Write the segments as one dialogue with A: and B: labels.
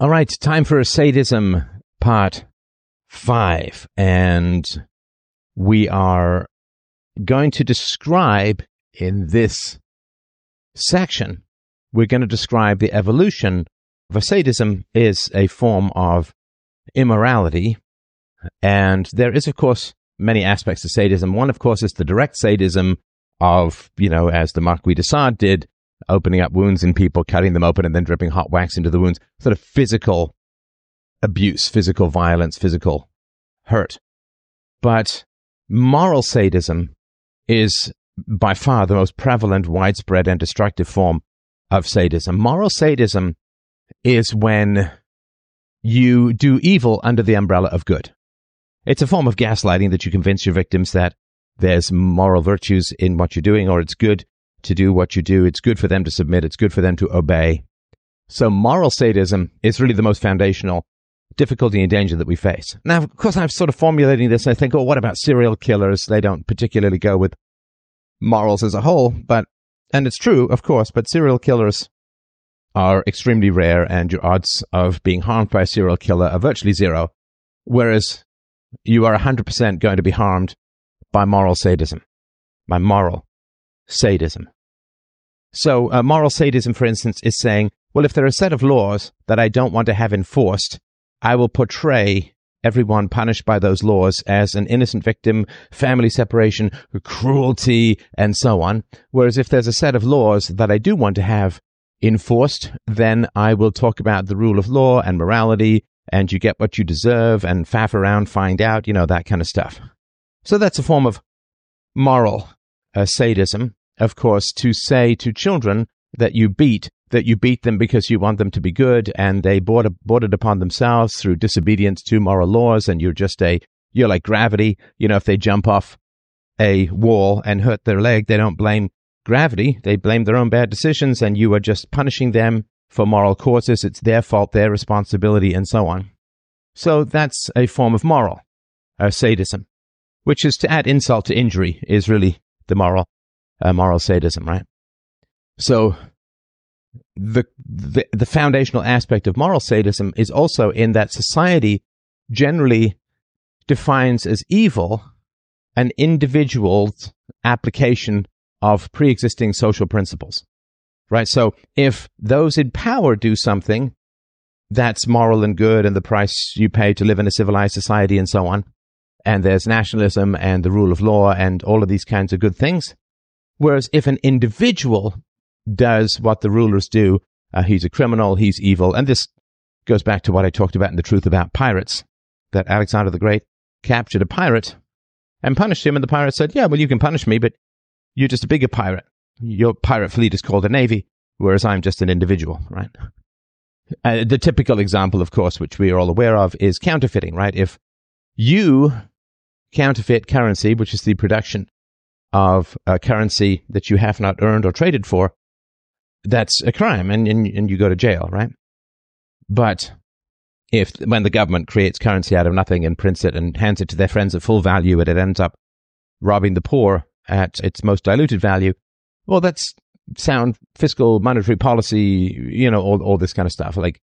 A: All right, time for sadism part five. And we are going to describe in this section, we're going to describe the evolution of sadism is a form of immorality. And there is, of course, many aspects to sadism. One, of course, is the direct sadism of, you know, as the Marquis de Sade did, opening up wounds in people, cutting them open, and then dripping hot wax into the wounds. Sort of physical abuse, physical violence, physical hurt. But moral sadism is by far the most prevalent, widespread, and destructive form of sadism. Moral sadism is when you do evil under the umbrella of good. It's a form of gaslighting that you convince your victims that there's moral virtues in what you're doing or it's good to do what you do. It's good for them to submit. It's good for them to obey. So moral sadism is really the most foundational difficulty and danger that we face. Now, of course, I'm sort of formulating this I think, oh, what about serial killers? They don't particularly go with morals as a whole, but, and it's true, of course, but serial killers are extremely rare and your odds of being harmed by a serial killer are virtually zero. Whereas you are 100% going to be harmed by moral sadism, by moral sadism. So, uh, moral sadism, for instance, is saying, well, if there are a set of laws that I don't want to have enforced, I will portray everyone punished by those laws as an innocent victim, family separation, cruelty, and so on. Whereas if there's a set of laws that I do want to have enforced, then I will talk about the rule of law and morality, and you get what you deserve, and faff around, find out, you know, that kind of stuff. So that's a form of moral uh, sadism of course, to say to children that you beat, that you beat them because you want them to be good and they brought, it upon themselves through disobedience to moral laws and you're just a, you're like gravity. You know, if they jump off a wall and hurt their leg, they don't blame gravity. They blame their own bad decisions and you are just punishing them for moral causes. It's their fault, their responsibility, and so on. So that's a form of moral uh, sadism, which is to add insult to injury is really the moral uh, moral sadism, right? So the, the the foundational aspect of moral sadism is also in that society generally defines as evil an individual's application of pre-existing social principles. Right? So if those in power do something that's moral and good and the price you pay to live in a civilized society and so on, and there's nationalism and the rule of law and all of these kinds of good things, Whereas if an individual does what the rulers do, uh, he's a criminal, he's evil. And this goes back to what I talked about in the truth about pirates, that Alexander the Great captured a pirate and punished him. And the pirate said, yeah, well, you can punish me, but you're just a bigger pirate. Your pirate fleet is called a navy, whereas I'm just an individual, right? Uh, the typical example, of course, which we are all aware of, is counterfeiting, right? If you counterfeit currency, which is the production of a currency that you have not earned or traded for, that's a crime and, and, and you go to jail, right? But if when the government creates currency out of nothing and prints it and hands it to their friends at full value and it ends up robbing the poor at its most diluted value, well, that's sound fiscal monetary policy, you know, all, all this kind of stuff. Like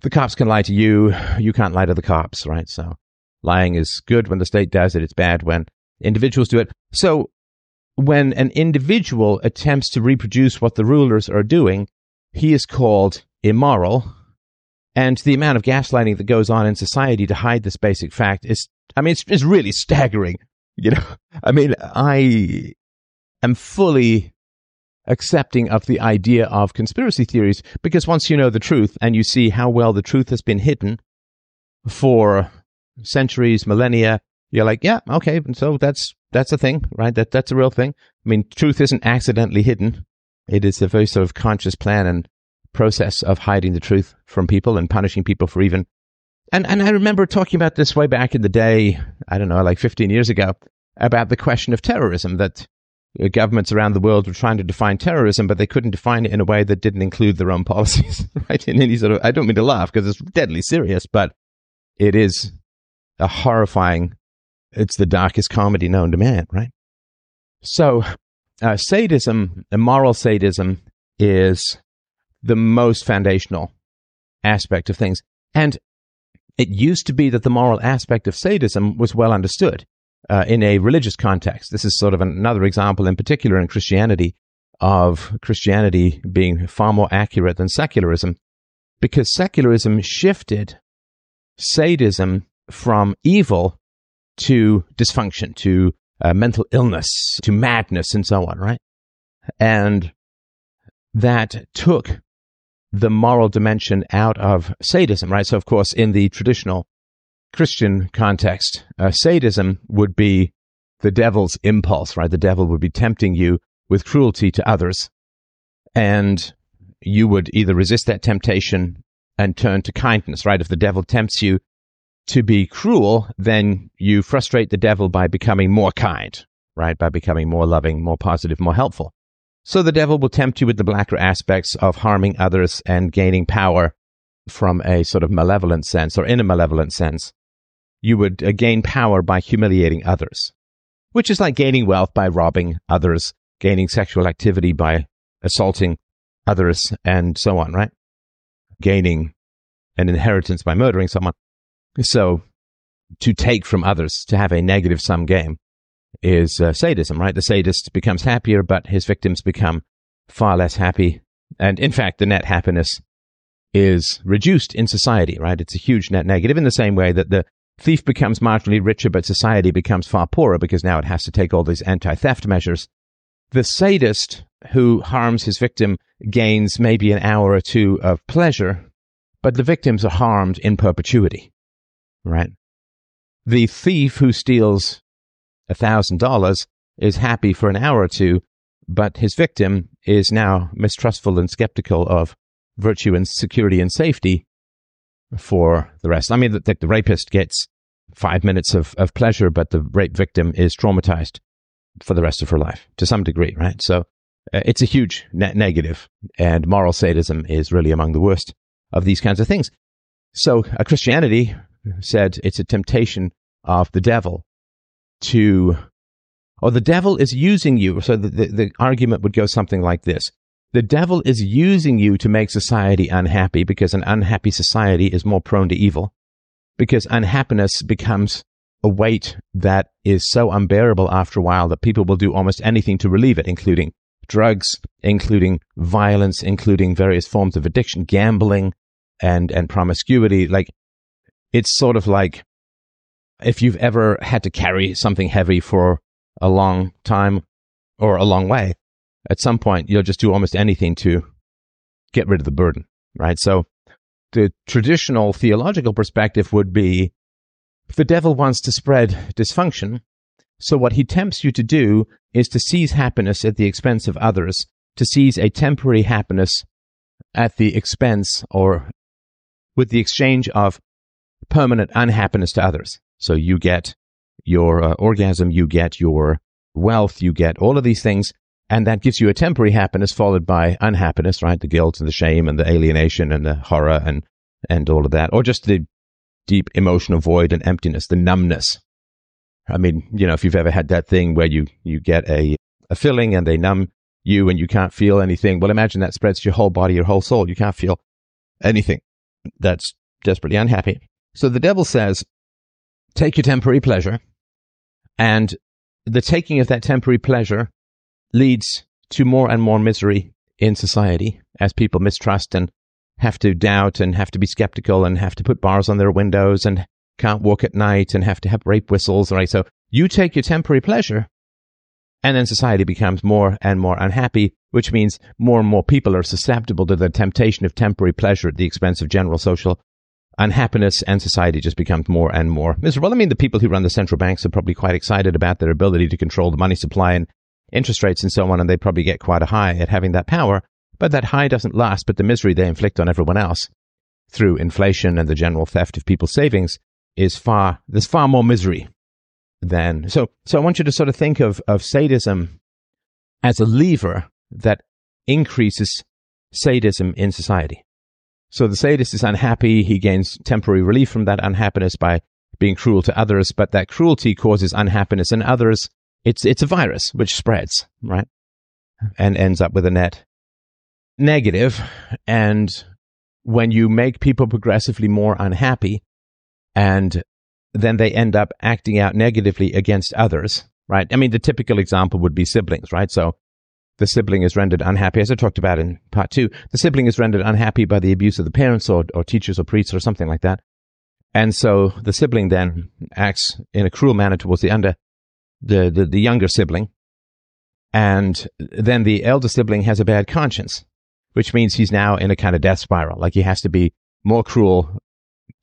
A: the cops can lie to you, you can't lie to the cops, right? So lying is good when the state does it, it's bad when individuals do it. So when an individual attempts to reproduce what the rulers are doing, he is called immoral. And the amount of gaslighting that goes on in society to hide this basic fact is, I mean, it's, it's really staggering. You know, I mean, I am fully accepting of the idea of conspiracy theories because once you know the truth and you see how well the truth has been hidden for centuries, millennia, you're like, yeah, okay, And so that's that's a thing, right? That that's a real thing. I mean, truth isn't accidentally hidden. It is a very sort of conscious plan and process of hiding the truth from people and punishing people for even. And and I remember talking about this way back in the day. I don't know, like 15 years ago, about the question of terrorism. That uh, governments around the world were trying to define terrorism, but they couldn't define it in a way that didn't include their own policies, right? In any sort of, I don't mean to laugh because it's deadly serious, but it is a horrifying it's the darkest comedy known to man, right? So, uh, sadism, immoral sadism, is the most foundational aspect of things. And it used to be that the moral aspect of sadism was well understood uh, in a religious context. This is sort of another example, in particular in Christianity, of Christianity being far more accurate than secularism, because secularism shifted sadism from evil to dysfunction, to uh, mental illness, to madness, and so on, right? And that took the moral dimension out of sadism, right? So, of course, in the traditional Christian context, uh, sadism would be the devil's impulse, right? The devil would be tempting you with cruelty to others. And you would either resist that temptation and turn to kindness, right? If the devil tempts you to be cruel, then you frustrate the devil by becoming more kind, right? By becoming more loving, more positive, more helpful. So the devil will tempt you with the blacker aspects of harming others and gaining power from a sort of malevolent sense or in a malevolent sense. You would uh, gain power by humiliating others, which is like gaining wealth by robbing others, gaining sexual activity by assaulting others, and so on, right? Gaining an inheritance by murdering someone. So to take from others, to have a negative sum game is uh, sadism, right? The sadist becomes happier, but his victims become far less happy. And in fact, the net happiness is reduced in society, right? It's a huge net negative in the same way that the thief becomes marginally richer, but society becomes far poorer because now it has to take all these anti theft measures. The sadist who harms his victim gains maybe an hour or two of pleasure, but the victims are harmed in perpetuity, right? The thief who steals $1,000 is happy for an hour or two, but his victim is now mistrustful and skeptical of virtue and security and safety for the rest. I mean, the, the, rapist gets five minutes of, of pleasure, but the rape victim is traumatized for the rest of her life to some degree, right? So uh, it's a huge net negative, and moral sadism is really among the worst of these kinds of things. So uh, Christianity said it's a temptation of the devil to, or the devil is using you. So the, the, the argument would go something like this. The devil is using you to make society unhappy because an unhappy society is more prone to evil. Because unhappiness becomes a weight that is so unbearable after a while that people will do almost anything to relieve it, including drugs, including violence, including various forms of addiction, gambling, and, and promiscuity. Like, it's sort of like if you've ever had to carry something heavy for a long time or a long way, at some point you'll just do almost anything to get rid of the burden, right? So the traditional theological perspective would be the devil wants to spread dysfunction. So what he tempts you to do is to seize happiness at the expense of others, to seize a temporary happiness at the expense or with the exchange of permanent unhappiness to others. So you get your uh, orgasm, you get your wealth, you get all of these things. And that gives you a temporary happiness followed by unhappiness, right? The guilt and the shame and the alienation and the horror and, and all of that. Or just the deep emotional void and emptiness, the numbness. I mean, you know, if you've ever had that thing where you, you get a, a filling and they numb you and you can't feel anything. Well, imagine that spreads to your whole body, your whole soul. You can't feel anything. That's desperately unhappy. So the devil says, take your temporary pleasure, and the taking of that temporary pleasure leads to more and more misery in society as people mistrust and have to doubt and have to be skeptical and have to put bars on their windows and can't walk at night and have to have rape whistles. Right. So you take your temporary pleasure and then society becomes more and more unhappy, which means more and more people are susceptible to the temptation of temporary pleasure at the expense of general social unhappiness and society just becomes more and more miserable. I mean, the people who run the central banks are probably quite excited about their ability to control the money supply and interest rates and so on, and they probably get quite a high at having that power. But that high doesn't last, but the misery they inflict on everyone else through inflation and the general theft of people's savings is far, there's far more misery than, so, so I want you to sort of think of, of sadism as a lever that increases sadism in society. So the sadist is unhappy. He gains temporary relief from that unhappiness by being cruel to others, but that cruelty causes unhappiness in others. It's, it's a virus which spreads, right? And ends up with a net negative. And when you make people progressively more unhappy and then they end up acting out negatively against others, right? I mean, the typical example would be siblings, right? So the sibling is rendered unhappy, as I talked about in part two. The sibling is rendered unhappy by the abuse of the parents or, or teachers or priests or something like that. And so the sibling then acts in a cruel manner towards the under, the, the, the younger sibling. And then the elder sibling has a bad conscience, which means he's now in a kind of death spiral. Like he has to be more cruel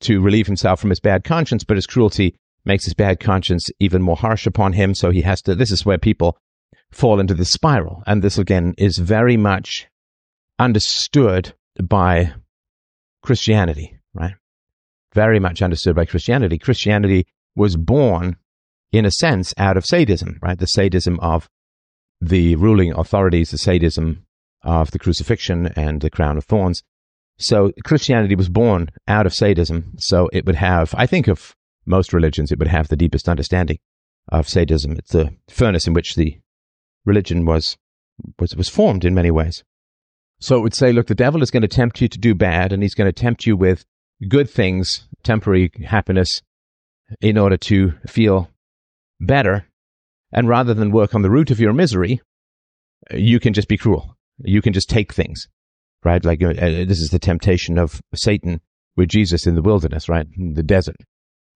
A: to relieve himself from his bad conscience, but his cruelty makes his bad conscience even more harsh upon him. So he has to, this is where people fall into this spiral. And this again is very much understood by Christianity, right? Very much understood by Christianity. Christianity was born, in a sense, out of sadism, right? The sadism of the ruling authorities, the sadism of the crucifixion and the crown of thorns. So Christianity was born out of sadism. So it would have, I think of most religions, it would have the deepest understanding of sadism. It's the furnace in which the religion was, was, was formed in many ways. So it would say, look, the devil is going to tempt you to do bad and he's going to tempt you with good things, temporary happiness in order to feel better. And rather than work on the root of your misery, you can just be cruel. You can just take things, right? Like uh, this is the temptation of Satan with Jesus in the wilderness, right? In the desert,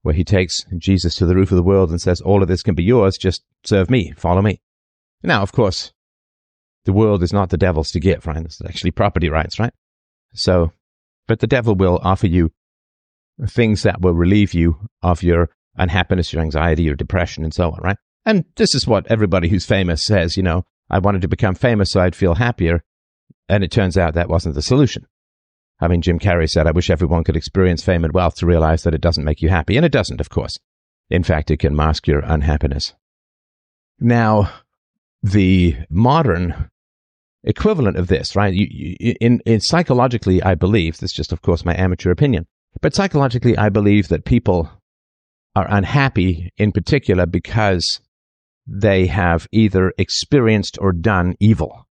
A: where he takes Jesus to the roof of the world and says, all of this can be yours. Just serve me. Follow me. Now, of course, the world is not the devil's to give, right? It's actually property rights, right? So, but the devil will offer you things that will relieve you of your unhappiness, your anxiety, your depression, and so on, right? And this is what everybody who's famous says, you know, I wanted to become famous so I'd feel happier. And it turns out that wasn't the solution. I mean, Jim Carrey said, I wish everyone could experience fame and wealth to realize that it doesn't make you happy. And it doesn't, of course. In fact, it can mask your unhappiness. Now, the modern equivalent of this, right? You, you, in, in psychologically, I believe, this is just, of course, my amateur opinion, but psychologically, I believe that people are unhappy in particular because they have either experienced or done evil.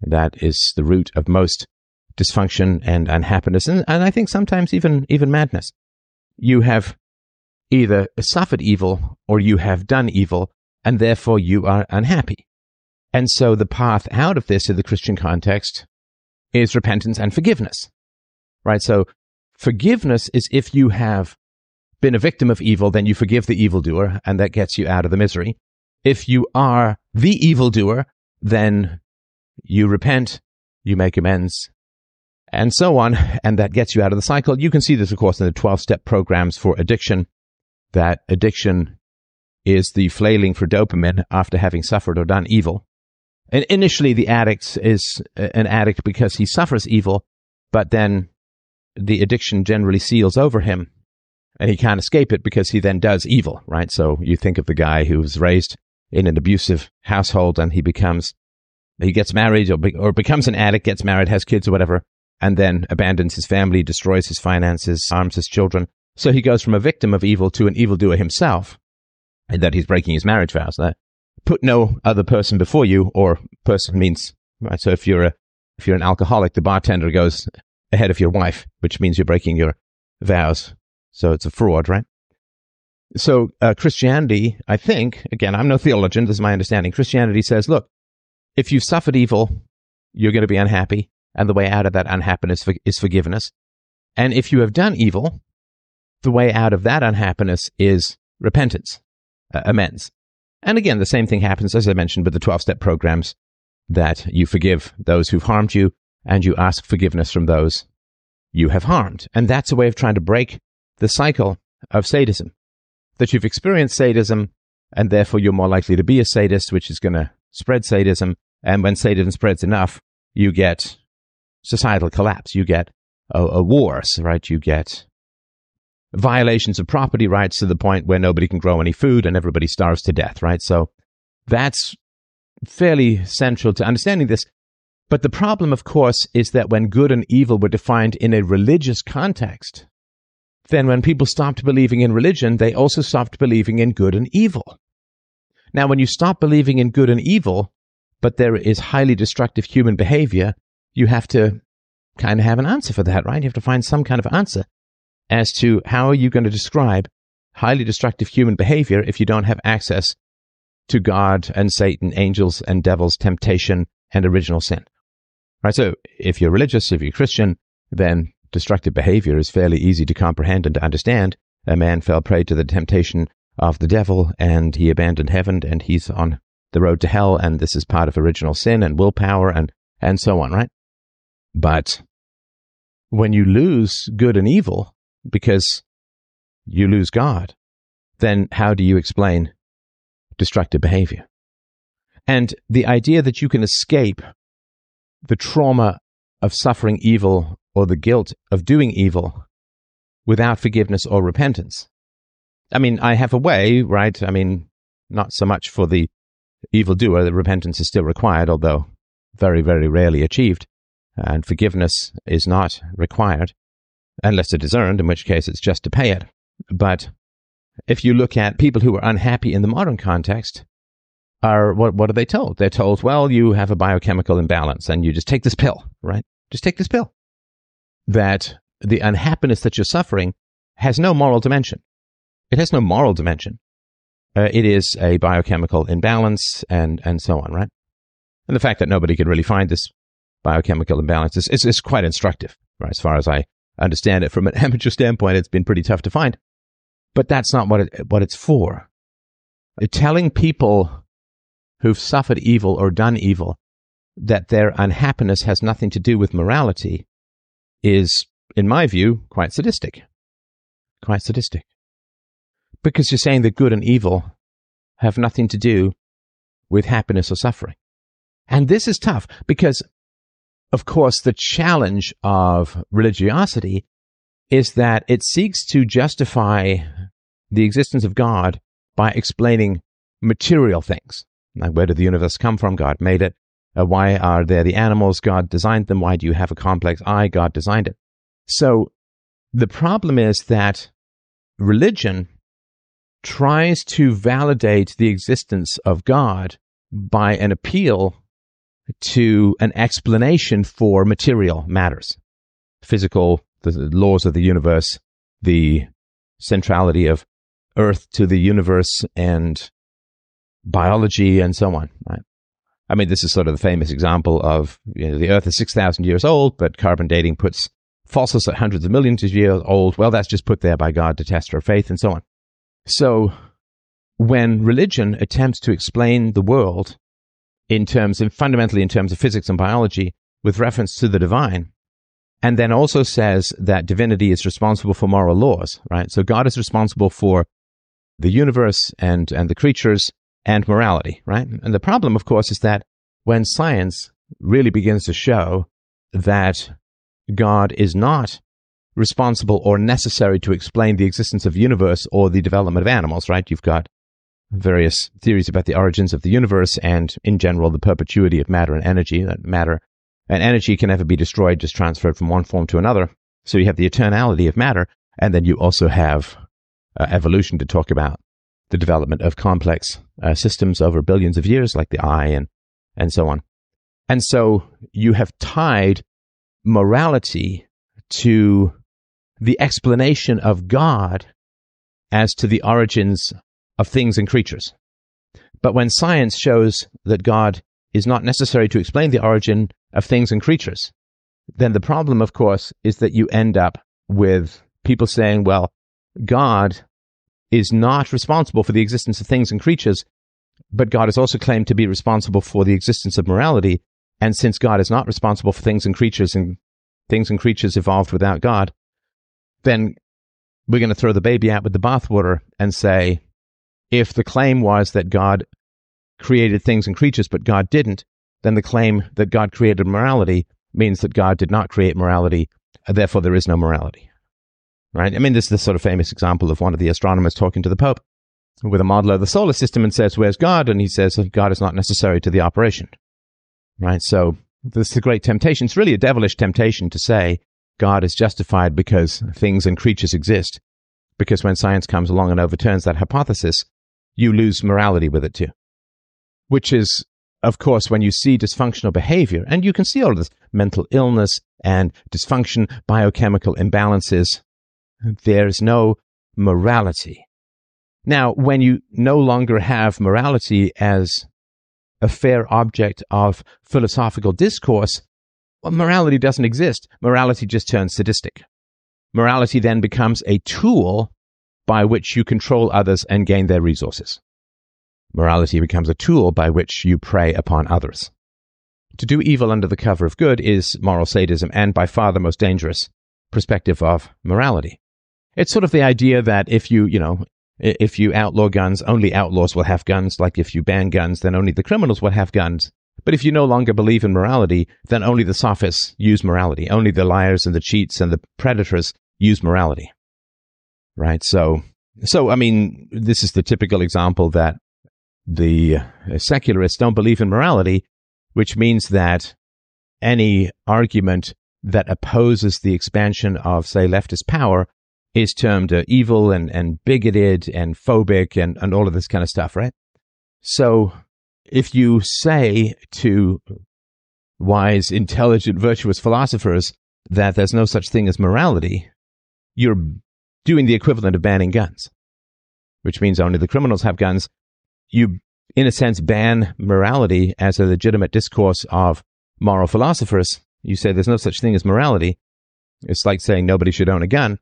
A: That is the root of most dysfunction and unhappiness, and, and I think sometimes even, even madness. You have either suffered evil or you have done evil, and therefore you are unhappy. And so the path out of this in the Christian context is repentance and forgiveness. Right? So forgiveness is if you have been a victim of evil, then you forgive the evildoer, and that gets you out of the misery. If you are the evildoer, then you repent, you make amends, and so on, and that gets you out of the cycle. You can see this, of course, in the 12 step programs for addiction, that addiction is the flailing for dopamine after having suffered or done evil. And initially, the addict is uh, an addict because he suffers evil, but then the addiction generally seals over him and he can't escape it because he then does evil, right? So you think of the guy who was raised in an abusive household and he becomes, he gets married or, be, or becomes an addict, gets married, has kids or whatever, and then abandons his family, destroys his finances, harms his children. So he goes from a victim of evil to an evildoer himself, and that he's breaking his marriage vows. That put no other person before you, or person means right. So if you're a if you're an alcoholic, the bartender goes ahead of your wife, which means you're breaking your vows. So it's a fraud, right? So uh, Christianity, I think, again, I'm no theologian. This is my understanding. Christianity says, look, if you've suffered evil, you're going to be unhappy, and the way out of that unhappiness is forgiveness. And if you have done evil, the way out of that unhappiness is repentance, uh, amends. And again, the same thing happens, as I mentioned, with the 12 step programs that you forgive those who've harmed you and you ask forgiveness from those you have harmed. And that's a way of trying to break the cycle of sadism. That you've experienced sadism and therefore you're more likely to be a sadist, which is going to spread sadism. And when sadism spreads enough, you get societal collapse. You get a, a wars, right? You get violations of property rights to the point where nobody can grow any food and everybody starves to death, right? So that's fairly central to understanding this. But the problem, of course, is that when good and evil were defined in a religious context, then when people stopped believing in religion, they also stopped believing in good and evil. Now, when you stop believing in good and evil, but there is highly destructive human behavior, you have to kind of have an answer for that, right? You have to find some kind of answer as to how are you going to describe highly destructive human behavior if you don't have access to God and Satan, angels and devils, temptation and original sin. Right? So if you're religious, if you're Christian, then destructive behavior is fairly easy to comprehend and to understand. A man fell prey to the temptation of the devil and he abandoned heaven and he's on the road to hell and this is part of original sin and willpower and, and so on, right? But when you lose good and evil because you lose God, then how do you explain destructive behavior? And the idea that you can escape the trauma of suffering evil or the guilt of doing evil without forgiveness or repentance. I mean, I have a way, right? I mean, not so much for the evildoer, the repentance is still required, although very, very rarely achieved, and forgiveness is not required unless it is earned, in which case it's just to pay it. But if you look at people who are unhappy in the modern context, are what, what are they told? They're told, well, you have a biochemical imbalance and you just take this pill, right? Just take this pill. That the unhappiness that you're suffering has no moral dimension. It has no moral dimension. Uh, it is a biochemical imbalance and, and so on, right? And the fact that nobody can really find this biochemical imbalance is, is, is quite instructive, right? As far as I understand it from an amateur standpoint, it's been pretty tough to find. But that's not what it, what it's for. Telling people who've suffered evil or done evil that their unhappiness has nothing to do with morality is, in my view, quite sadistic. Quite sadistic. Because you're saying that good and evil have nothing to do with happiness or suffering. And this is tough because, of course, the challenge of religiosity is that it seeks to justify the existence of God by explaining material things. Like where did the universe come from? God made it. Uh, why are there the animals? God designed them. Why do you have a complex eye? God designed it. So the problem is that religion tries to validate the existence of God by an appeal to an explanation for material matters, physical, the laws of the universe, the centrality of Earth to the universe, and biology and so on. Right? I mean, this is sort of the famous example of you know, the Earth is 6,000 years old, but carbon dating puts fossils at hundreds of millions of years old. Well, that's just put there by God to test our faith and so on. So when religion attempts to explain the world in terms of fundamentally in terms of physics and biology with reference to the divine, and then also says that divinity is responsible for moral laws, right? So God is responsible for the universe and, and the creatures and morality, right? And the problem, of course, is that when science really begins to show that God is not responsible or necessary to explain the existence of universe or the development of animals, right? You've got various theories about the origins of the universe and, in general, the perpetuity of matter and energy. That matter and energy can never be destroyed, just transferred from one form to another. So you have the eternality of matter, and then you also have uh, evolution to talk about the development of complex uh, systems over billions of years, like the eye and, and so on. And so you have tied morality to the explanation of God as to the origins of things and creatures. But when science shows that God is not necessary to explain the origin of things and creatures, then the problem, of course, is that you end up with people saying, well, God is not responsible for the existence of things and creatures, but God is also claimed to be responsible for the existence of morality. And since God is not responsible for things and creatures and things and creatures evolved without God, then we're going to throw the baby out with the bathwater and say, if the claim was that God created things and creatures, but God didn't, then the claim that God created morality means that God did not create morality, uh, therefore there is no morality right? I mean, this is the sort of famous example of one of the astronomers talking to the Pope with a model of the solar system and says, Where's God? And he says, God is not necessary to the operation, right? So this is a great temptation. It's really a devilish temptation to say God is justified because things and creatures exist. Because when science comes along and overturns that hypothesis, you lose morality with it too. Which is, of course, when you see dysfunctional behavior, and you can see all this mental illness, and dysfunction, biochemical imbalances. There's no morality. Now, when you no longer have morality as a fair object of philosophical discourse, well, morality doesn't exist. Morality just turns sadistic. Morality then becomes a tool by which you control others and gain their resources. Morality becomes a tool by which you prey upon others. To do evil under the cover of good is moral sadism and by far the most dangerous perspective of morality. It's sort of the idea that if you, you know, if you outlaw guns, only outlaws will have guns. Like if you ban guns, then only the criminals will have guns. But if you no longer believe in morality, then only the sophists use morality. Only the liars and the cheats and the predators use morality. Right? So, so, I mean, this is the typical example that the secularists don't believe in morality, which means that any argument that opposes the expansion of, say, leftist power is termed uh, evil and, and bigoted and phobic and, and all of this kind of stuff, right? So if you say to wise, intelligent, virtuous philosophers that there's no such thing as morality, you're doing the equivalent of banning guns, which means only the criminals have guns. You, in a sense, ban morality as a legitimate discourse of moral philosophers. You say there's no such thing as morality. It's like saying nobody should own a gun.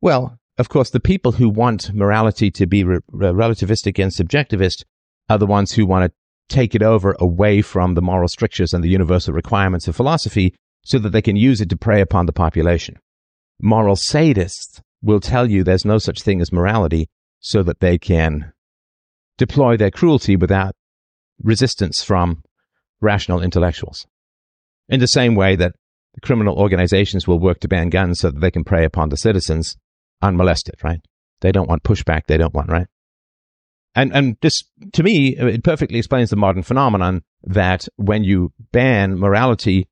A: Well, of course, the people who want morality to be re- relativistic and subjectivist are the ones who want to take it over away from the moral strictures and the universal requirements of philosophy so that they can use it to prey upon the population. Moral sadists will tell you there's no such thing as morality so that they can deploy their cruelty without resistance from rational intellectuals. In the same way that the criminal organizations will work to ban guns so that they can prey upon the citizens unmolested, right? They don't want pushback. They don't want, right? And, and this, to me, it perfectly explains the modern phenomenon that when you ban morality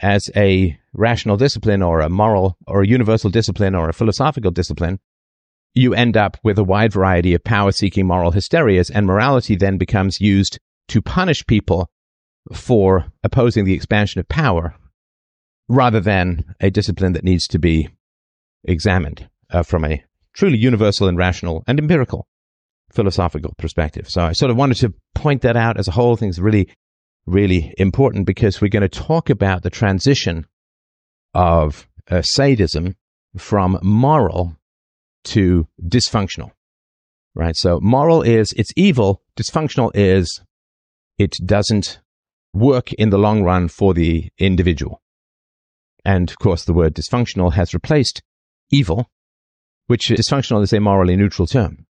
A: as a rational discipline or a moral or a universal discipline or a philosophical discipline, you end up with a wide variety of power seeking moral hysterias and morality then becomes used to punish people for opposing the expansion of power rather than a discipline that needs to be examined uh, from a truly universal and rational and empirical philosophical perspective. So I sort of wanted to point that out as a whole. thing is really, really important because we're going to talk about the transition of uh, sadism from moral to dysfunctional. Right. So moral is it's evil. Dysfunctional is it doesn't work in the long run for the individual. And of course, the word dysfunctional has replaced evil which dysfunctional is a morally neutral term.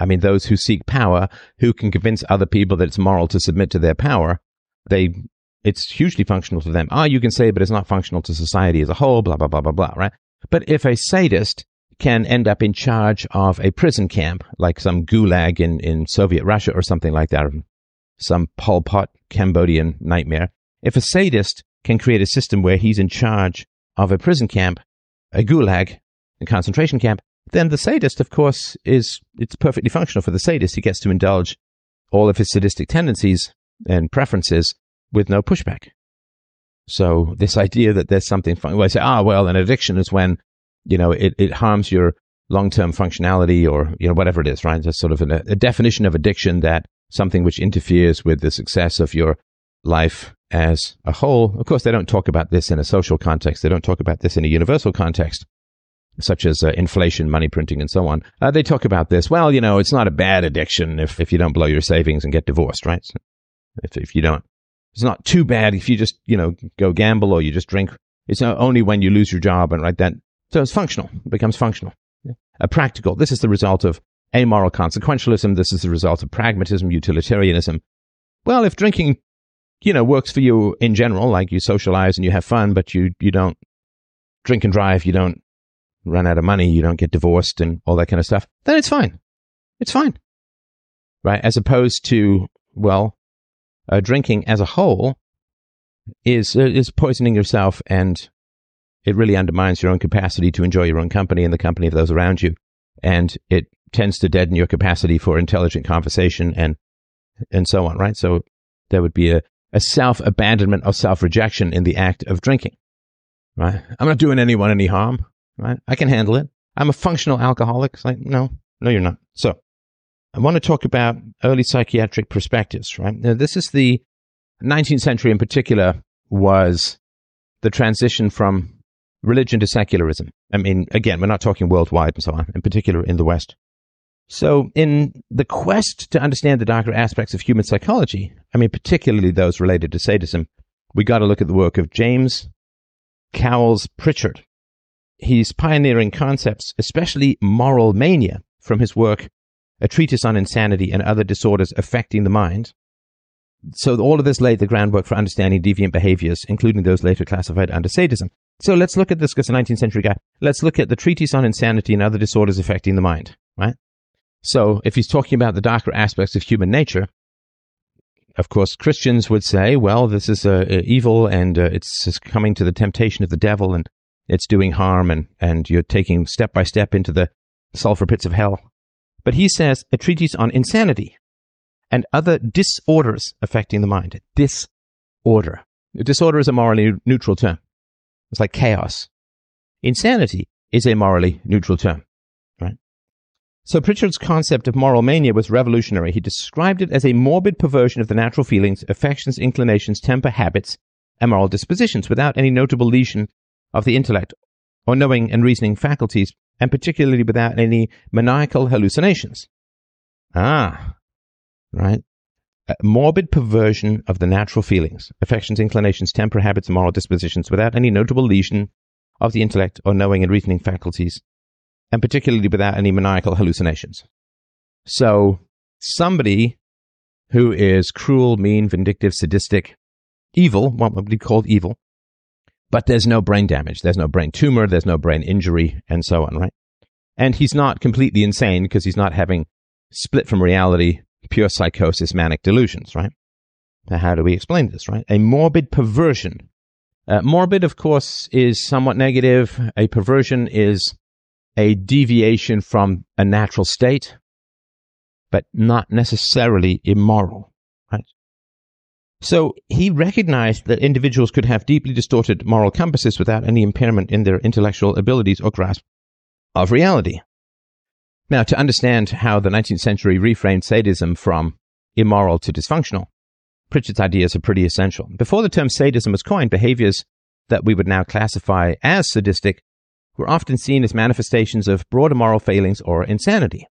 A: I mean, those who seek power, who can convince other people that it's moral to submit to their power, they, it's hugely functional to them. Ah, you can say, but it's not functional to society as a whole, blah, blah, blah, blah, blah, right? But if a sadist can end up in charge of a prison camp, like some gulag in, in Soviet Russia or something like that, some Pol Pot Cambodian nightmare, if a sadist can create a system where he's in charge of a prison camp, a gulag, a concentration camp, then the sadist, of course, is it's perfectly functional for the sadist. He gets to indulge all of his sadistic tendencies and preferences with no pushback. So this idea that there's something fun, well, I say, ah, well, an addiction is when, you know, it, it harms your long-term functionality or, you know, whatever it is, right? It's sort of an, a definition of addiction that something which interferes with the success of your life as a whole. Of course, they don't talk about this in a social context. They don't talk about this in a universal context such as uh, inflation, money printing, and so on, uh, they talk about this. Well, you know, it's not a bad addiction if, if you don't blow your savings and get divorced, right? So if, if you don't, it's not too bad if you just, you know, go gamble or you just drink. It's only when you lose your job and right that. So it's functional. It becomes functional. Yeah. Uh, practical. This is the result of amoral consequentialism. This is the result of pragmatism, utilitarianism. Well, if drinking, you know, works for you in general, like you socialize and you have fun, but you, you don't drink and drive, you don't run out of money, you don't get divorced and all that kind of stuff, then it's fine. It's fine. Right? As opposed to, well, uh, drinking as a whole is, uh, is poisoning yourself and it really undermines your own capacity to enjoy your own company and the company of those around you. And it tends to deaden your capacity for intelligent conversation and, and so on, right? So there would be a, a self abandonment or self rejection in the act of drinking. right? I'm not doing anyone any harm, right? I can handle it. I'm a functional alcoholic. It's like, no, no, you're not. So I want to talk about early psychiatric perspectives, right? Now, this is the 19th century in particular was the transition from religion to secularism. I mean, again, we're not talking worldwide and so on, in particular in the West. So, in the quest to understand the darker aspects of human psychology, I mean, particularly those related to sadism, we got to look at the work of James Cowles Prichard. He's pioneering concepts, especially moral mania, from his work, A Treatise on Insanity and Other Disorders Affecting the Mind. So, all of this laid the groundwork for understanding deviant behaviors, including those later classified under sadism. So, let's look at this because a 19th century guy. Let's look at the Treatise on Insanity and Other Disorders Affecting the Mind, right? So, if he's talking about the darker aspects of human nature, of course, Christians would say, well, this is uh, evil and uh, it's coming to the temptation of the devil and it's doing harm and, and you're taking step by step into the sulfur pits of hell. But he says a treatise on insanity and other disorders affecting the mind. Disorder. Disorder is a morally neutral term. It's like chaos. Insanity is a morally neutral term. right? So Prichard's concept of moral mania was revolutionary. He described it as a morbid perversion of the natural feelings, affections, inclinations, temper, habits, and moral dispositions without any notable lesion of the intellect or knowing and reasoning faculties, and particularly without any maniacal hallucinations. Ah, right. A morbid perversion of the natural feelings, affections, inclinations, temper, habits, and moral dispositions without any notable lesion of the intellect or knowing and reasoning faculties, and particularly without any maniacal hallucinations. So, somebody who is cruel, mean, vindictive, sadistic, evil, what would be called evil, but there's no brain damage, there's no brain tumor, there's no brain injury, and so on, right? And he's not completely insane because he's not having split from reality, pure psychosis, manic delusions, right? Now, how do we explain this, right? A morbid perversion. Uh, morbid, of course, is somewhat negative. A perversion is a deviation from a natural state, but not necessarily immoral? So he recognized that individuals could have deeply distorted moral compasses without any impairment in their intellectual abilities or grasp of reality. Now, to understand how the 19th century reframed sadism from immoral to dysfunctional, Prichard's ideas are pretty essential. Before the term sadism was coined, behaviors that we would now classify as sadistic were often seen as manifestations of broader moral failings or insanity.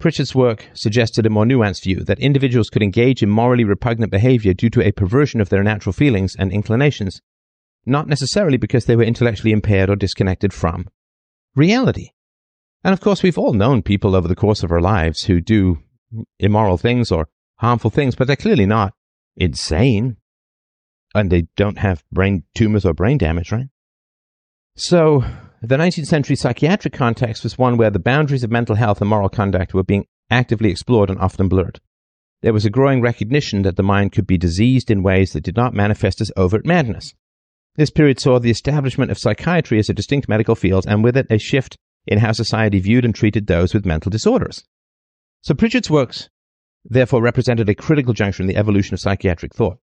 A: Prichard's work suggested a more nuanced view that individuals could engage in morally repugnant behavior due to a perversion of their natural feelings and inclinations, not necessarily because they were intellectually impaired or disconnected from reality. And of course, we've all known people over the course of our lives who do immoral things or harmful things, but they're clearly not insane. And they don't have brain tumors or brain damage, right? So, the 19th century psychiatric context was one where the boundaries of mental health and moral conduct were being actively explored and often blurred. There was a growing recognition that the mind could be diseased in ways that did not manifest as overt madness. This period saw the establishment of psychiatry as a distinct medical field and with it a shift in how society viewed and treated those with mental disorders. So Prichard's works therefore represented a critical juncture in the evolution of psychiatric thought.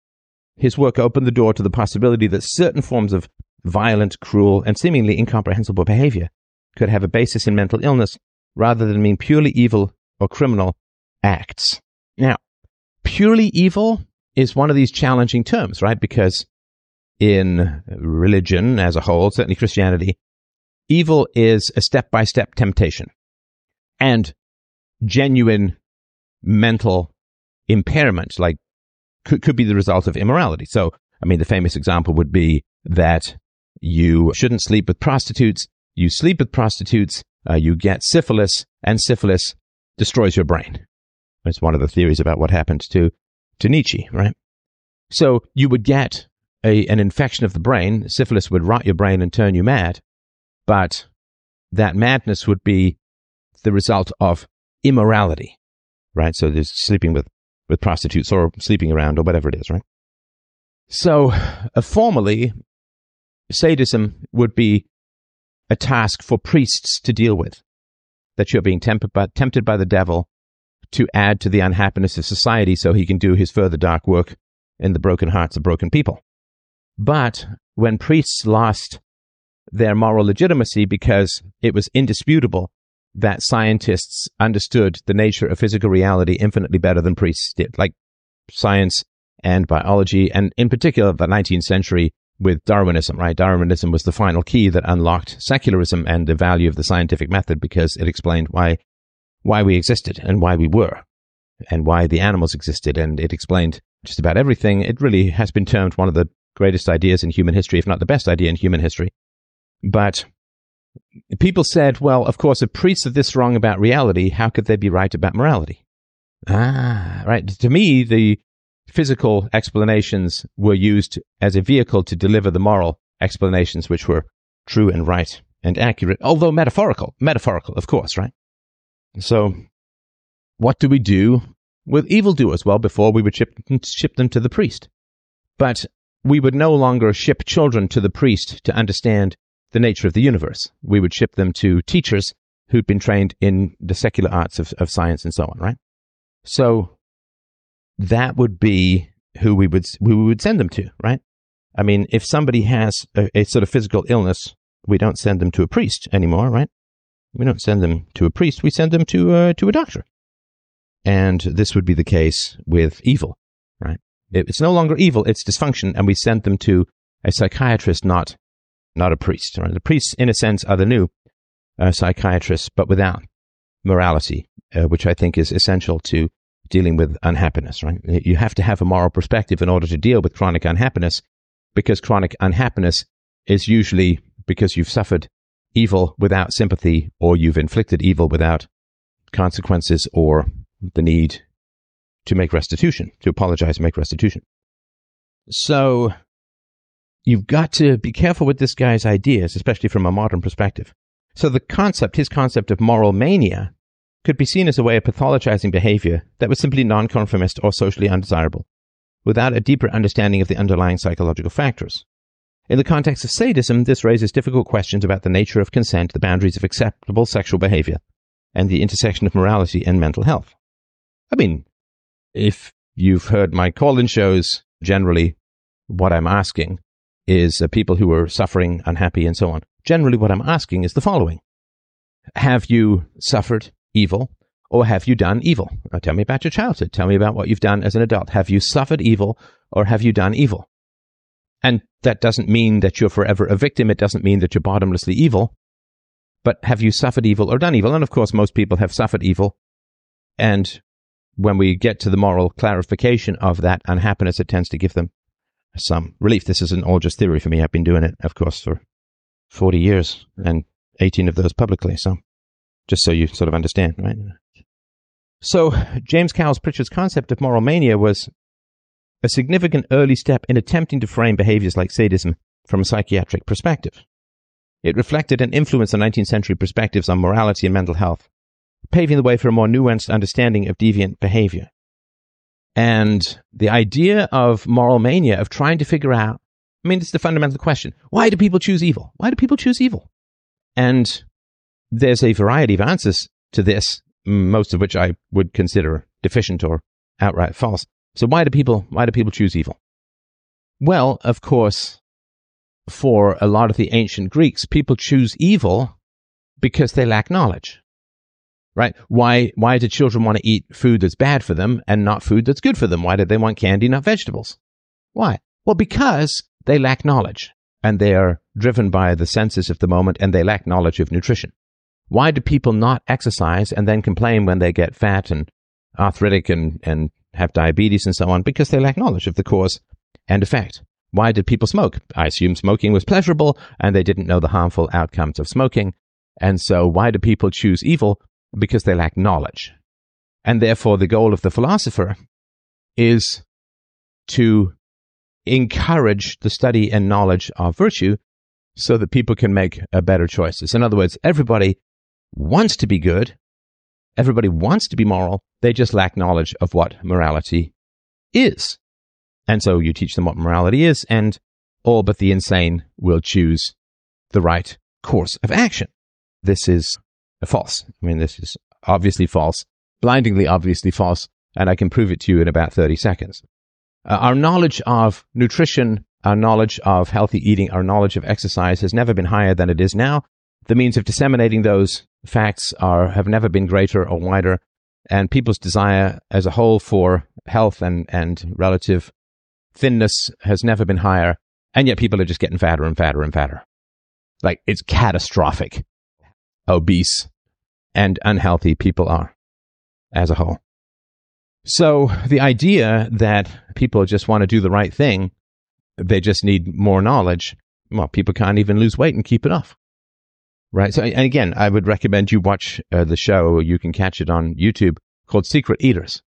A: His work opened the door to the possibility that certain forms of violent, cruel, and seemingly incomprehensible behavior could have a basis in mental illness rather than mean purely evil or criminal acts. Now, purely evil is one of these challenging terms, right? Because in religion as a whole, certainly Christianity, evil is a step by step temptation and genuine mental impairment, like could, could be the result of immorality. So, I mean, the famous example would be that you shouldn't sleep with prostitutes. You sleep with prostitutes, uh, you get syphilis, and syphilis destroys your brain. It's one of the theories about what happened to, to Nietzsche, right? So you would get a, an infection of the brain. Syphilis would rot your brain and turn you mad. But that madness would be the result of immorality, right? So there's sleeping with, with prostitutes or sleeping around or whatever it is, right? So uh, formally, sadism would be a task for priests to deal with. That you're being tempted by, tempted by the devil to add to the unhappiness of society so he can do his further dark work in the broken hearts of broken people. But when priests lost their moral legitimacy because it was indisputable that scientists understood the nature of physical reality infinitely better than priests did, like science and biology, and in particular the 19th century with Darwinism, right? Darwinism was the final key that unlocked secularism and the value of the scientific method because it explained why, why we existed and why we were and why the animals existed. And it explained just about everything. It really has been termed one of the greatest ideas in human history, if not the best idea in human history. But people said, well, of course, if priests are this wrong about reality, how could they be right about morality? Ah, right. To me, the physical explanations were used as a vehicle to deliver the moral explanations, which were true and right and accurate, although metaphorical. Metaphorical, of course, right? So, what do we do with evildoers? Well, before we would ship, ship them to the priest. But we would no longer ship children to the priest to understand the nature of the universe. We would ship them to teachers who'd been trained in the secular arts of, of science and so on, right? So that would be who we would who we would send them to, right? I mean, if somebody has a, a sort of physical illness, we don't send them to a priest anymore, right? We don't send them to a priest. We send them to uh, to a doctor. And this would be the case with evil, right? It's no longer evil; it's dysfunction, and we send them to a psychiatrist, not not a priest. Right? The priests, in a sense, are the new uh, psychiatrists, but without morality, uh, which I think is essential to dealing with unhappiness. Right? You have to have a moral perspective in order to deal with chronic unhappiness, because chronic unhappiness is usually because you've suffered evil without sympathy, or you've inflicted evil without consequences, or the need to make restitution, to apologize, make restitution. So you've got to be careful with this guy's ideas, especially from a modern perspective. So the concept, his concept of moral mania, could be seen as a way of pathologizing behavior that was simply nonconformist or socially undesirable, without a deeper understanding of the underlying psychological factors. In the context of sadism, this raises difficult questions about the nature of consent, the boundaries of acceptable sexual behavior, and the intersection of morality and mental health. I mean, if you've heard my call in shows, generally, what I'm asking is uh, people who are suffering, unhappy, and so on. Generally, what I'm asking is the following Have you suffered evil or have you done evil? Now, tell me about your childhood. Tell me about what you've done as an adult. Have you suffered evil or have you done evil? And that doesn't mean that you're forever a victim. It doesn't mean that you're bottomlessly evil. But have you suffered evil or done evil? And of course, most people have suffered evil. And when we get to the moral clarification of that unhappiness, it tends to give them some relief. This isn't all just theory for me. I've been doing it, of course, for 40 years and 18 of those publicly. So just so you sort of understand, right? So James Cowles Prichard's concept of moral mania was a significant early step in attempting to frame behaviors like sadism from a psychiatric perspective. It reflected and influenced the 19th century perspectives on morality and mental health, paving the way for a more nuanced understanding of deviant behavior. And the idea of moral mania, of trying to figure out, I mean, it's the fundamental question. Why do people choose evil? Why do people choose evil? And there's a variety of answers to this, most of which I would consider deficient or outright false. So why do people, why do people choose evil? Well, of course, for a lot of the ancient Greeks, people choose evil because they lack knowledge right? Why, why do children want to eat food that's bad for them and not food that's good for them? Why do they want candy, not vegetables? Why? Well, because they lack knowledge and they are driven by the senses of the moment and they lack knowledge of nutrition. Why do people not exercise and then complain when they get fat and arthritic and, and have diabetes and so on? Because they lack knowledge of the cause and effect. Why did people smoke? I assume smoking was pleasurable and they didn't know the harmful outcomes of smoking. And so why do people choose evil? because they lack knowledge. And therefore, the goal of the philosopher is to encourage the study and knowledge of virtue so that people can make better choices. In other words, everybody wants to be good. Everybody wants to be moral. They just lack knowledge of what morality is. And so you teach them what morality is, and all but the insane will choose the right course of action. This is false. I mean, this is obviously false, blindingly obviously false, and I can prove it to you in about 30 seconds. Uh, our knowledge of nutrition, our knowledge of healthy eating, our knowledge of exercise has never been higher than it is now. The means of disseminating those facts are have never been greater or wider, and people's desire as a whole for health and, and relative thinness has never been higher, and yet people are just getting fatter and fatter and fatter. Like it's catastrophic. Obese and unhealthy people are as a whole. So the idea that people just want to do the right thing, they just need more knowledge. Well, people can't even lose weight and keep it off. Right. So, and again, I would recommend you watch uh, the show. You can catch it on YouTube called Secret Eaters.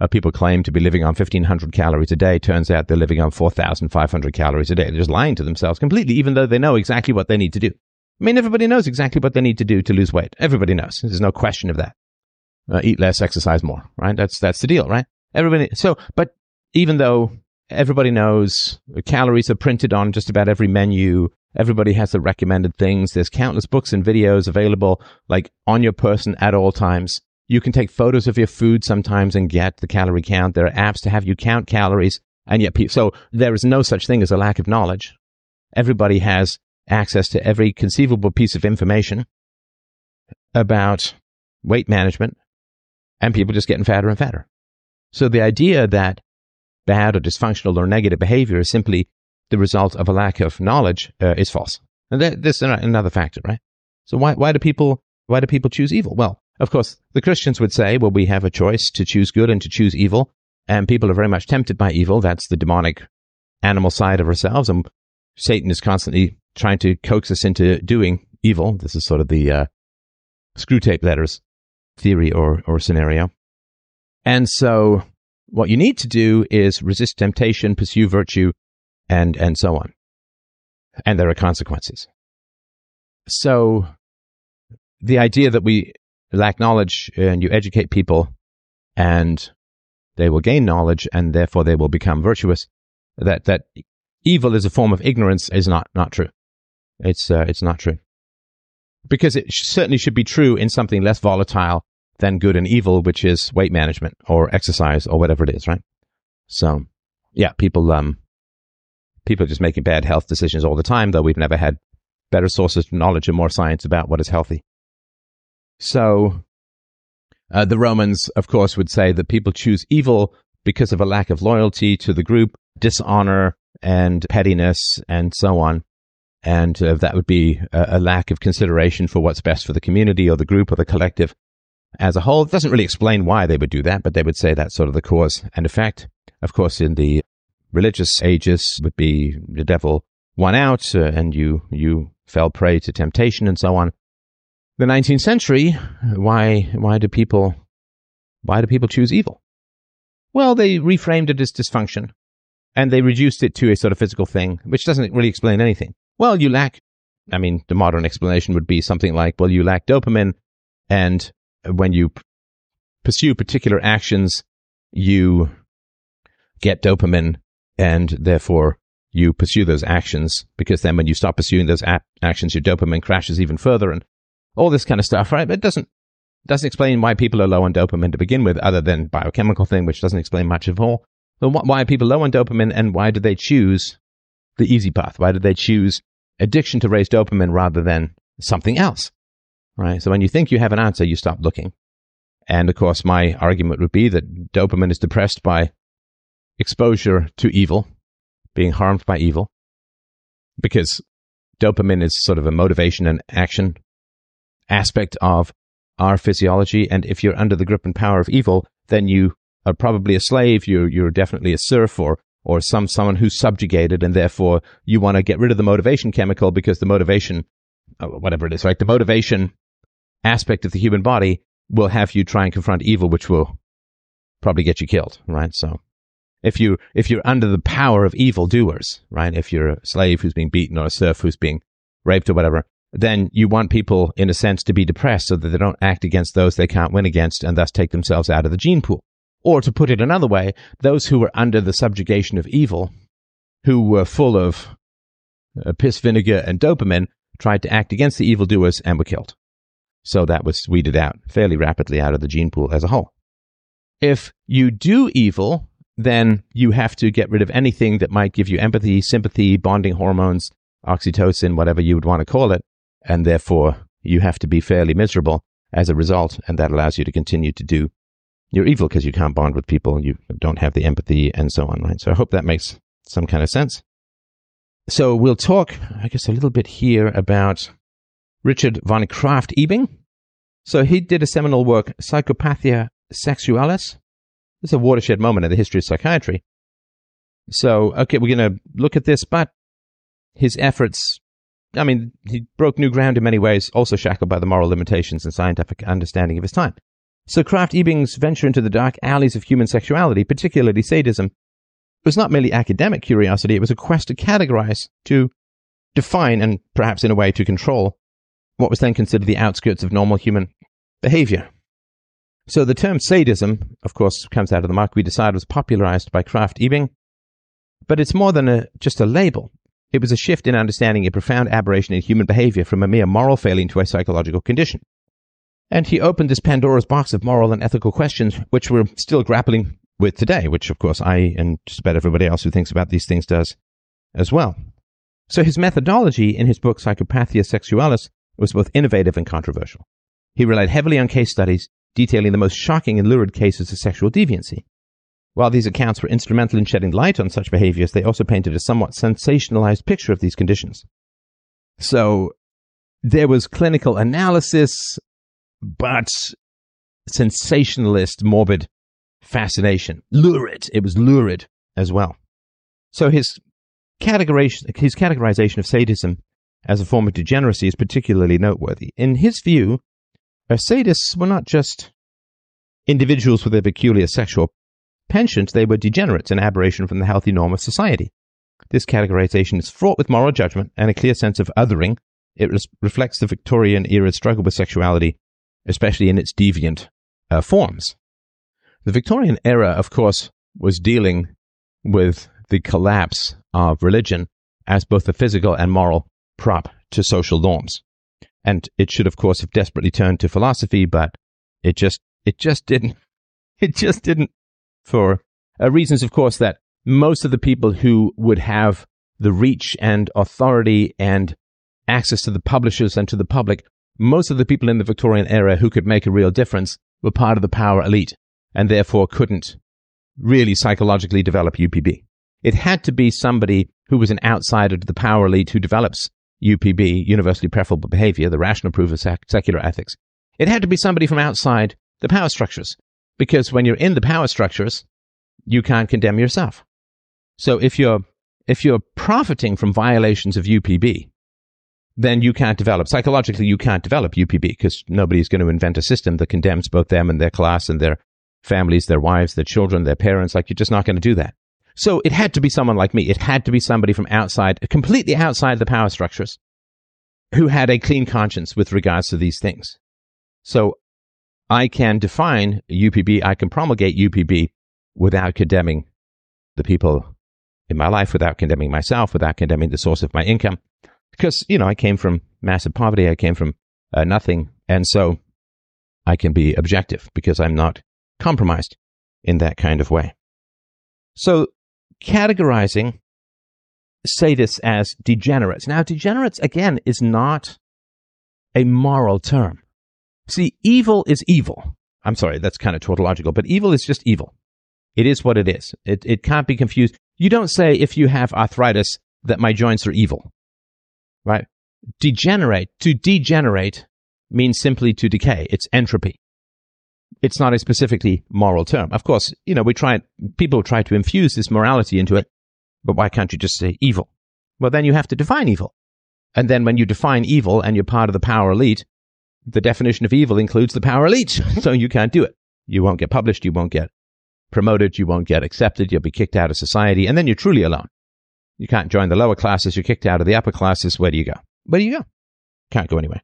A: Uh, people claim to be living on 1500 calories a day. Turns out they're living on 4500 calories a day. They're just lying to themselves completely, even though they know exactly what they need to do. I mean, everybody knows exactly what they need to do to lose weight. Everybody knows. There's no question of that. Uh, eat less, exercise more, right? That's, that's the deal, right? Everybody, so, but even though everybody knows calories are printed on just about every menu, everybody has the recommended things, there's countless books and videos available, like on your person at all times. You can take photos of your food sometimes and get the calorie count. There are apps to have you count calories. And yet, so there is no such thing as a lack of knowledge. Everybody has access to every conceivable piece of information about weight management and people just getting fatter and fatter. So the idea that bad or dysfunctional or negative behavior is simply the result of a lack of knowledge uh, is false. And that, this is another factor, right? So why, why do people, why do people choose evil? Well, of course, the Christians would say, well, we have a choice to choose good and to choose evil. And people are very much tempted by evil. That's the demonic animal side of ourselves. And Satan is constantly trying to coax us into doing evil. This is sort of the uh, Screwtape Letters theory or, or scenario. And so what you need to do is resist temptation, pursue virtue, and, and so on. And there are consequences. So the idea that we lack knowledge and you educate people and they will gain knowledge and therefore they will become virtuous, that, that evil is a form of ignorance is not, not true. It's, uh, it's not true. Because it certainly should be true in something less volatile than good and evil, which is weight management or exercise or whatever it is, right? So, yeah, people, um, people are just making bad health decisions all the time, though we've never had better sources of knowledge and more science about what is healthy. So, uh, the Romans, of course, would say that people choose evil because of a lack of loyalty to the group, dishonor and pettiness and so on. And uh, that would be a, a, lack of consideration for what's best for the community or the group or the collective as a whole. It doesn't really explain why they would do that, but they would say that's sort of the cause and effect. Of course, in the religious ages would be the devil won out uh, and you, you fell prey to temptation and so on. The 19th century, why, why do people, why do people choose evil? Well, they reframed it as dysfunction and they reduced it to a sort of physical thing, which doesn't really explain anything. Well, you lack, I mean, the modern explanation would be something like, well, you lack dopamine and when you p- pursue particular actions, you get dopamine and therefore you pursue those actions because then when you stop pursuing those actions, your dopamine crashes even further and all this kind of stuff, right? But it doesn't, doesn't explain why people are low on dopamine to begin with, other than biochemical thing, which doesn't explain much of all. So wh- why are people low on dopamine and why do they choose the easy path? Why do they choose addiction to raise dopamine rather than something else? right? So when you think you have an answer, you stop looking. And of course, my argument would be that dopamine is depressed by exposure to evil, being harmed by evil, because dopamine is sort of a motivation and action aspect of our physiology. And if you're under the grip and power of evil, then you are probably a slave. You're, you're definitely a serf or, or some, someone who's subjugated. And therefore you want to get rid of the motivation chemical because the motivation, uh, whatever it is, right? The motivation aspect of the human body will have you try and confront evil, which will probably get you killed, right? So if you, if you're under the power of evil doers, right? If you're a slave who's being beaten or a serf who's being raped or whatever, then you want people, in a sense, to be depressed so that they don't act against those they can't win against and thus take themselves out of the gene pool. Or to put it another way, those who were under the subjugation of evil, who were full of uh, piss vinegar and dopamine, tried to act against the evildoers and were killed. So that was weeded out fairly rapidly out of the gene pool as a whole. If you do evil then you have to get rid of anything that might give you empathy, sympathy, bonding hormones, oxytocin, whatever you would want to call it. And therefore, you have to be fairly miserable as a result. And that allows you to continue to do your evil because you can't bond with people. You don't have the empathy and so on, right? So I hope that makes some kind of sense. So we'll talk, I guess, a little bit here about Richard von Krafft-Ebing. So he did a seminal work, Psychopathia Sexualis. It's a watershed moment in the history of psychiatry. So, okay, we're going to look at this, but his efforts, I mean, he broke new ground in many ways, also shackled by the moral limitations and scientific understanding of his time. So Krafft-Ebing's venture into the dark alleys of human sexuality, particularly sadism, was not merely academic curiosity, it was a quest to categorize, to define, and perhaps in a way to control what was then considered the outskirts of normal human behavior. So the term sadism, of course, comes out of the Marquis de Sade was popularized by Krafft-Ebing, but it's more than a, just a label. It was a shift in understanding a profound aberration in human behavior from a mere moral failing to a psychological condition. And he opened this Pandora's box of moral and ethical questions, which we're still grappling with today, which of course I and just about everybody else who thinks about these things does as well. So his methodology in his book Psychopathia Sexualis was both innovative and controversial. He relied heavily on case studies detailing the most shocking and lurid cases of sexual deviancy. While these accounts were instrumental in shedding light on such behaviors, they also painted a somewhat sensationalized picture of these conditions. So there was clinical analysis, but sensationalist, morbid fascination. Lurid. It was lurid as well. So his categorization, his categorization of sadism as a form of degeneracy is particularly noteworthy. In his view, sadists were not just individuals with a peculiar sexual penchant, they were degenerates, an aberration from the healthy norm of society. This categorization is fraught with moral judgment and a clear sense of othering. It res- reflects the Victorian era's struggle with sexuality, especially in its deviant uh, forms. The Victorian era, of course, was dealing with the collapse of religion as both a physical and moral prop to social norms. And it should, of course, have desperately turned to philosophy, but it just, it just didn't. It just didn't for uh, reasons, of course, that most of the people who would have the reach and authority and access to the publishers and to the public, most of the people in the Victorian era who could make a real difference were part of the power elite and therefore couldn't really psychologically develop UPB. It had to be somebody who was an outsider to the power elite who develops UPB, universally preferable behavior, the rational proof of sec- secular ethics. It had to be somebody from outside the power structures because when you're in the power structures, you can't condemn yourself. So if you're if you're profiting from violations of UPB, then you can't develop psychologically. You can't develop UPB because nobody's going to invent a system that condemns both them and their class and their families, their wives, their children, their parents. Like, you're just not going to do that. So it had to be someone like me. It had to be somebody from outside, completely outside the power structures, who had a clean conscience with regards to these things. So I can define UPB, I can promulgate UPB without condemning the people in my life, without condemning myself, without condemning the source of my income. Because, you know, I came from massive poverty, I came from uh, nothing. And so I can be objective because I'm not compromised in that kind of way. So, categorizing sadists as degenerates. Now, degenerates, again, is not a moral term. See, evil is evil. I'm sorry, that's kind of tautological, but evil is just evil. It is what it is. It, it can't be confused. You don't say, if you have arthritis, that my joints are evil. Right? Degenerate, to degenerate means simply to decay. It's entropy it's not a specifically moral term. Of course, you know, we try, people try to infuse this morality into it, but why can't you just say evil? Well, then you have to define evil. And then when you define evil and you're part of the power elite, the definition of evil includes the power elite. so you can't do it. You won't get published. You won't get promoted. You won't get accepted. You'll be kicked out of society. And then you're truly alone. You can't join the lower classes. You're kicked out of the upper classes. Where do you go? Where do you go? Can't go anywhere.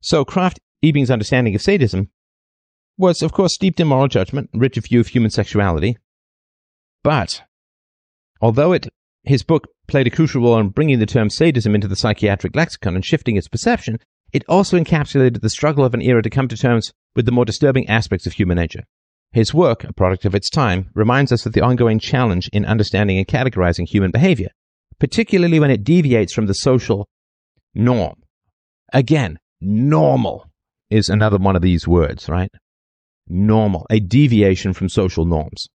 A: So Kraft Ebing's understanding of sadism was, of course, steeped in moral judgment, rich view of human sexuality. But, although it, his book played a crucial role in bringing the term sadism into the psychiatric lexicon and shifting its perception, it also encapsulated the struggle of an era to come to terms with the more disturbing aspects of human nature. His work, a product of its time, reminds us of the ongoing challenge in understanding and categorizing human behavior, particularly when it deviates from the social norm. Again, normal is another one of these words, right? Normal, a deviation from social norms.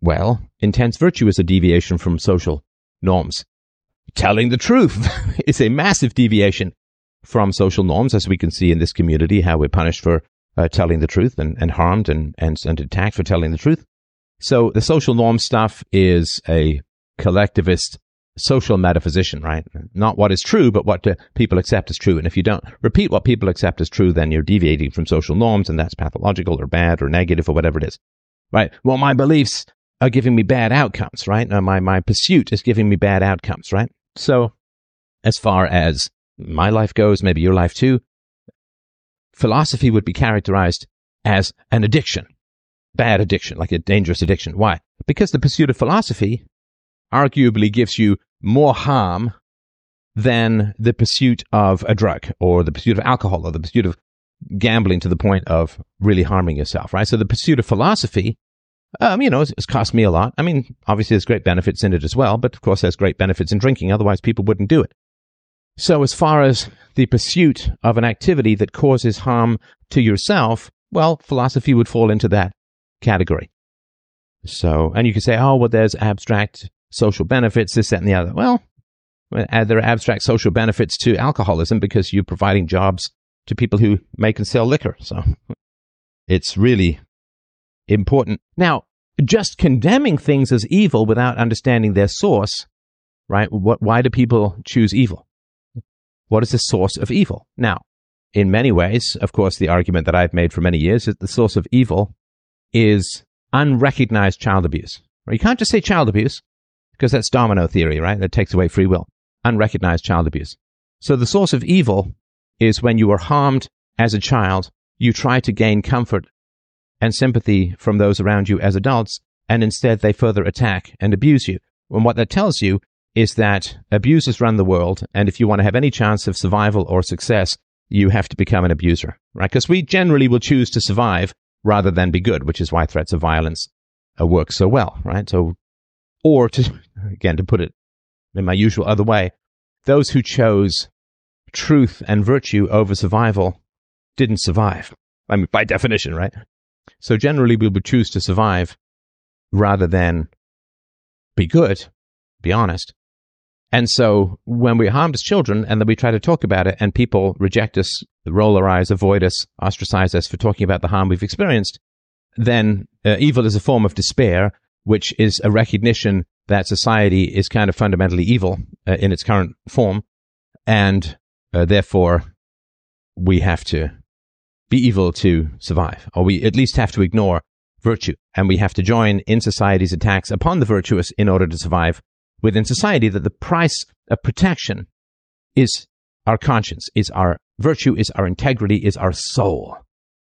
A: Well, intense virtue is a deviation from social norms. Telling the truth is a massive deviation from social norms, as we can see in this community, how we're punished for uh, telling the truth and, and harmed and, and, and attacked for telling the truth. So the social norm stuff is a collectivist social metaphysician, right? Not what is true, but what people accept as true. And if you don't repeat what people accept as true, then you're deviating from social norms and that's pathological or bad or negative or whatever it is, right? Well, my beliefs are giving me bad outcomes, right? Uh, my, my pursuit is giving me bad outcomes, right? So as far as my life goes, maybe your life too, philosophy would be characterized as an addiction, bad addiction, like a dangerous addiction. Why? Because the pursuit of philosophy arguably gives you more harm than the pursuit of a drug or the pursuit of alcohol or the pursuit of gambling to the point of really harming yourself, right? So the pursuit of philosophy, um, you know, it's, it's cost me a lot. I mean, obviously there's great benefits in it as well, but of course there's great benefits in drinking. Otherwise people wouldn't do it. So as far as the pursuit of an activity that causes harm to yourself, well, philosophy would fall into that category. So, and you could say, oh, well, there's abstract social benefits, this, that, and the other. Well, uh, there are abstract social benefits to alcoholism because you're providing jobs to people who make and sell liquor. So it's really important. Now, just condemning things as evil without understanding their source, right? What, why do people choose evil? What is the source of evil? Now, in many ways, of course, the argument that I've made for many years is the source of evil is unrecognized child abuse. You can't just say child abuse because that's domino theory, right? That takes away free will. Unrecognized child abuse. So the source of evil is when you are harmed as a child, you try to gain comfort and sympathy from those around you as adults, and instead they further attack and abuse you. And what that tells you is that abusers run the world, and if you want to have any chance of survival or success, you have to become an abuser, right? Because we generally will choose to survive rather than be good, which is why threats of violence uh, work so well, right? So or to, again, to put it in my usual other way, those who chose truth and virtue over survival didn't survive. I mean, by definition, right? So generally, we would choose to survive rather than be good, be honest. And so when we're harmed as children and then we try to talk about it and people reject us, roll their eyes, avoid us, ostracize us for talking about the harm we've experienced, then uh, evil is a form of despair which is a recognition that society is kind of fundamentally evil uh, in its current form, and uh, therefore we have to be evil to survive, or we at least have to ignore virtue, and we have to join in society's attacks upon the virtuous in order to survive within society. That the price of protection is our conscience, is our virtue, is our integrity, is our soul.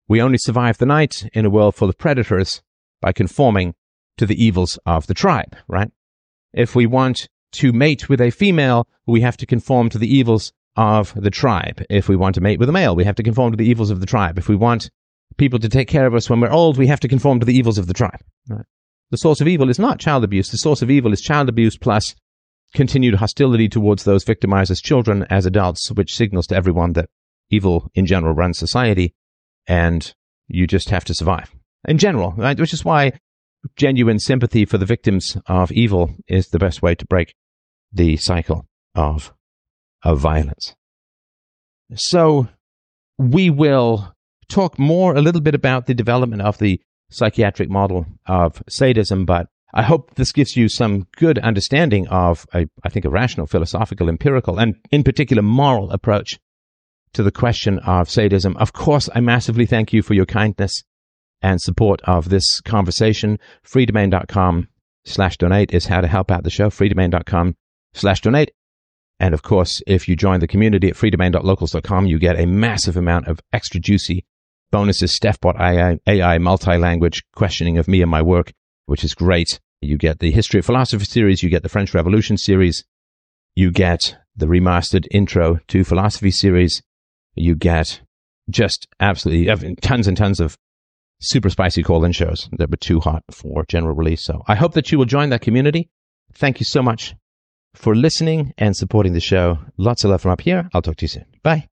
A: We only survive the night in a world full of predators by conforming to the evils of the tribe, right? If we want to mate with a female, we have to conform to the evils of the tribe. If we want to mate with a male, we have to conform to the evils of the tribe. If we want people to take care of us when we're old, we have to conform to the evils of the tribe. Right? The source of evil is not child abuse. The source of evil is child abuse plus continued hostility towards those victimized as children, as adults, which signals to everyone that evil in general runs society and you just have to survive. In general, right? Which is why genuine sympathy for the victims of evil is the best way to break the cycle of, of violence. So we will talk more, a little bit about the development of the psychiatric model of sadism, but I hope this gives you some good understanding of a, I think, a rational, philosophical, empirical, and in particular moral approach to the question of sadism. Of course, I massively thank you for your kindness and support of this conversation. freedomain.com slash donate is how to help out the show. freedomain.com slash donate. And of course, if you join the community at freedomain.locals.com, you get a massive amount of extra juicy bonuses, StephBot AI, AI multi-language questioning of me and my work, which is great. You get the History of Philosophy series, you get the French Revolution series, you get the remastered intro to philosophy series, you get just absolutely tons and tons of super spicy call in shows that were too hot for general release. So I hope that you will join that community. Thank you so much for listening and supporting the show. Lots of love from up here. I'll talk to you soon. Bye.